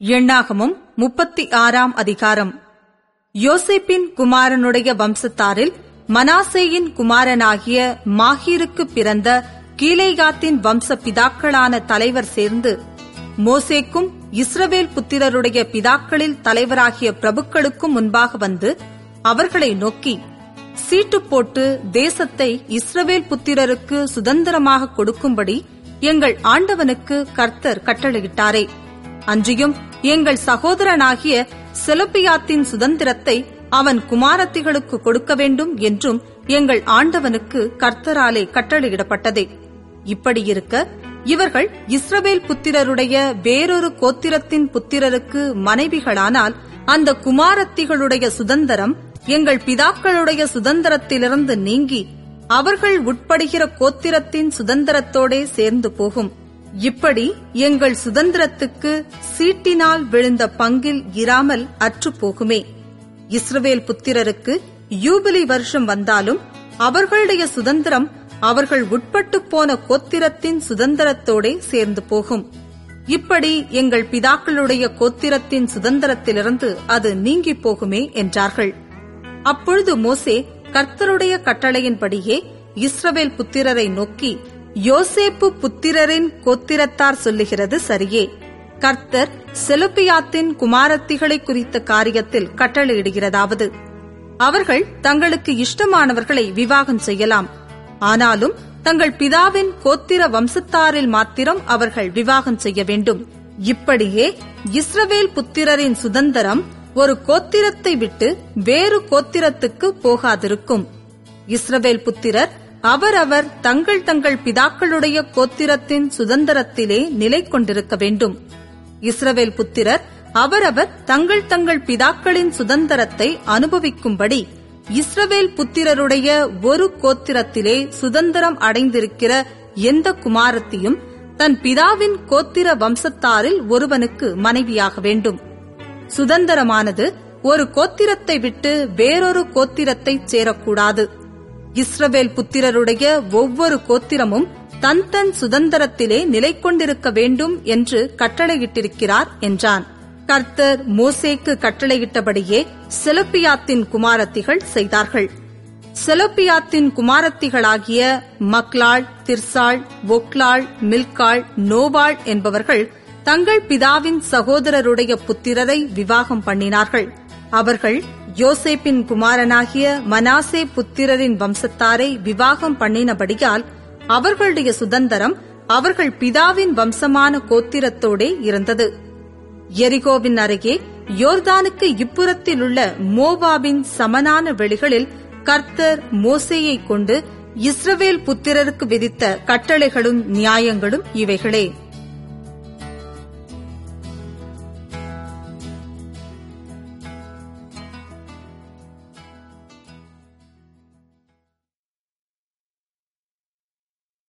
எண்ணாகமும் முப்பத்தி ஆறாம் அதிகாரம். யோசேப்பின் குமாரனுடைய வம்சத்தாரில் மனாசேயின் குமாரனாகிய மாஹீருக்கு பிறந்த கீலேகாத்தின் வம்ச பிதாக்களான தலைவர் சேர்ந்து மோசேக்கும் இஸ்ரவேல் புத்திரருடைய பிதாக்களில் தலைவராகிய பிரபுக்களுக்கும் முன்பாக வந்து அவர்களை நோக்கி சீட்டு போட்டு தேசத்தை இஸ்ரவேல் புத்திரருக்கு சுதந்திரமாக கொடுக்கும்படி எங்கள் ஆண்டவனுக்கு கர்த்தர் கட்டளையிட்டாரே. அன்றியும் எங்கள் சகோதரனாகிய செலப்பியாத்தின் சுதந்திரத்தை அவன் குமாரத்திகளுக்கு கொடுக்க வேண்டும் என்றும் எங்கள் ஆண்டவனுக்கு கர்த்தராலே கட்டளையிடப்பட்டதே. இப்படியிருக்க இவர்கள் இஸ்ரவேல் புத்திரருடைய வேறொரு கோத்திரத்தின் புத்திரருக்கு மனைவிகளானால் அந்த குமாரத்திகளுடைய சுதந்திரம் எங்கள் பிதாக்களுடைய சுதந்திரத்திலிருந்து நீங்கி அவர்கள் உட்படுகிற கோத்திரத்தின் சுதந்திரத்தோடே சேர்ந்து போகும். இப்படி எங்கள் சுதந்திரத்துக்கு சீட்டினால் விழுந்த பங்கில் இராமல் அற்றுப்போகுமே இஸ்ரவேல் புத்திரருக்கு யூபிலி வருஷம் வந்தாலும் அவர்களுடைய சுதந்திரம் அவர்கள் உட்பட்டு போன கோத்திரத்தின் சுதந்திரத்தோடே சேர்ந்து போகும். இப்படி எங்கள் பிதாக்களுடைய கோத்திரத்தின் சுதந்திரத்திலிருந்து அது நீங்கி போகுமே என்றார்கள். அப்பொழுது மோசே கர்த்தருடைய கட்டளையின்படியே இஸ்ரவேல் புத்திரரை நோக்கி யோசேப்பு புத்திரரின் கோத்திரத்தார் சொல்லுகிறது சரியே. கர்த்தர் செலுப்பியாத்தின் குமாரத்திகளை குறித்த காரியத்தில் கட்டளையிடுகிறதாவது. அவர்கள் தங்களுக்கு இஷ்டமானவர்களை விவாகம் செய்யலாம். ஆனாலும் தங்கள் பிதாவின் கோத்திர வம்சத்தாரில் மாத்திரம் அவர்கள் விவாகம் செய்ய வேண்டும். இப்படியே இஸ்ரவேல் புத்திரரின் சுதந்திரம் ஒரு கோத்திரத்தை விட்டு வேறு கோத்திரத்துக்கு போகாதிருக்கும். இஸ்ரவேல் புத்திரர் அவரவர் தங்கள் தங்கள் பிதாக்களுடைய கோத்திரத்தின் சுதந்திரத்திலே நிலை கொண்டிருக்க வேண்டும். இஸ்ரவேல் புத்திரர் அவரவர் தங்கள் தங்கள் பிதாக்களின் சுதந்திரத்தை அனுபவிக்கும்படி இஸ்ரவேல் புத்திரருடைய ஒரு கோத்திரத்திலே சுதந்திரம் அடைந்திருக்கிற எந்த குமாரத்தையும் தன் பிதாவின் கோத்திர வம்சத்தாரில் ஒருவனுக்கு மனைவியாக வேண்டும். சுதந்திரமானது ஒரு கோத்திரத்தை விட்டு வேறொரு கோத்திரத்தை சேரக்கூடாது. இஸ்ரவேல் புத்திரருடைய ஒவ்வொரு கோத்திரமும் தன் தன் சுதந்திரத்திலே நிலை கொண்டிருக்க வேண்டும் என்று கட்டளையிட்டிருக்கிறார் என்றான். கர்த்தர் மோசேக்கு கட்டளையிட்டபடியே செலப்பியாத்தின் குமாரத்திகள் செய்தார்கள். செலப்பியாத்தின் குமாரத்திகளாகிய மக்லாள் திர்சாள் ஒக்லாள் மில்காள் நோவாள் என்பவர்கள் தங்கள் பிதாவின் சகோதரருடைய புத்திரரை விவாகம் பண்ணினார்கள். அவர்கள் யோசேப்பின் குமாரனாகிய மனாசே புத்திரரின் வம்சத்தாரை விவாகம் பண்ணினபடியால் அவர்களுடைய சுதந்திரம் அவர்கள் பிதாவின் வம்சமான கோத்திரத்தோடே இருந்தது. எரிகோவின் அருகே யோர்தானுக்கு இப்புறத்தில் உள்ள சமனான வெளிகளில் கர்த்தர் மோசேயை கொண்டு இஸ்ரவேல் புத்திரருக்கு விதித்த கட்டளைகளும் நியாயங்களும் இவைகளே.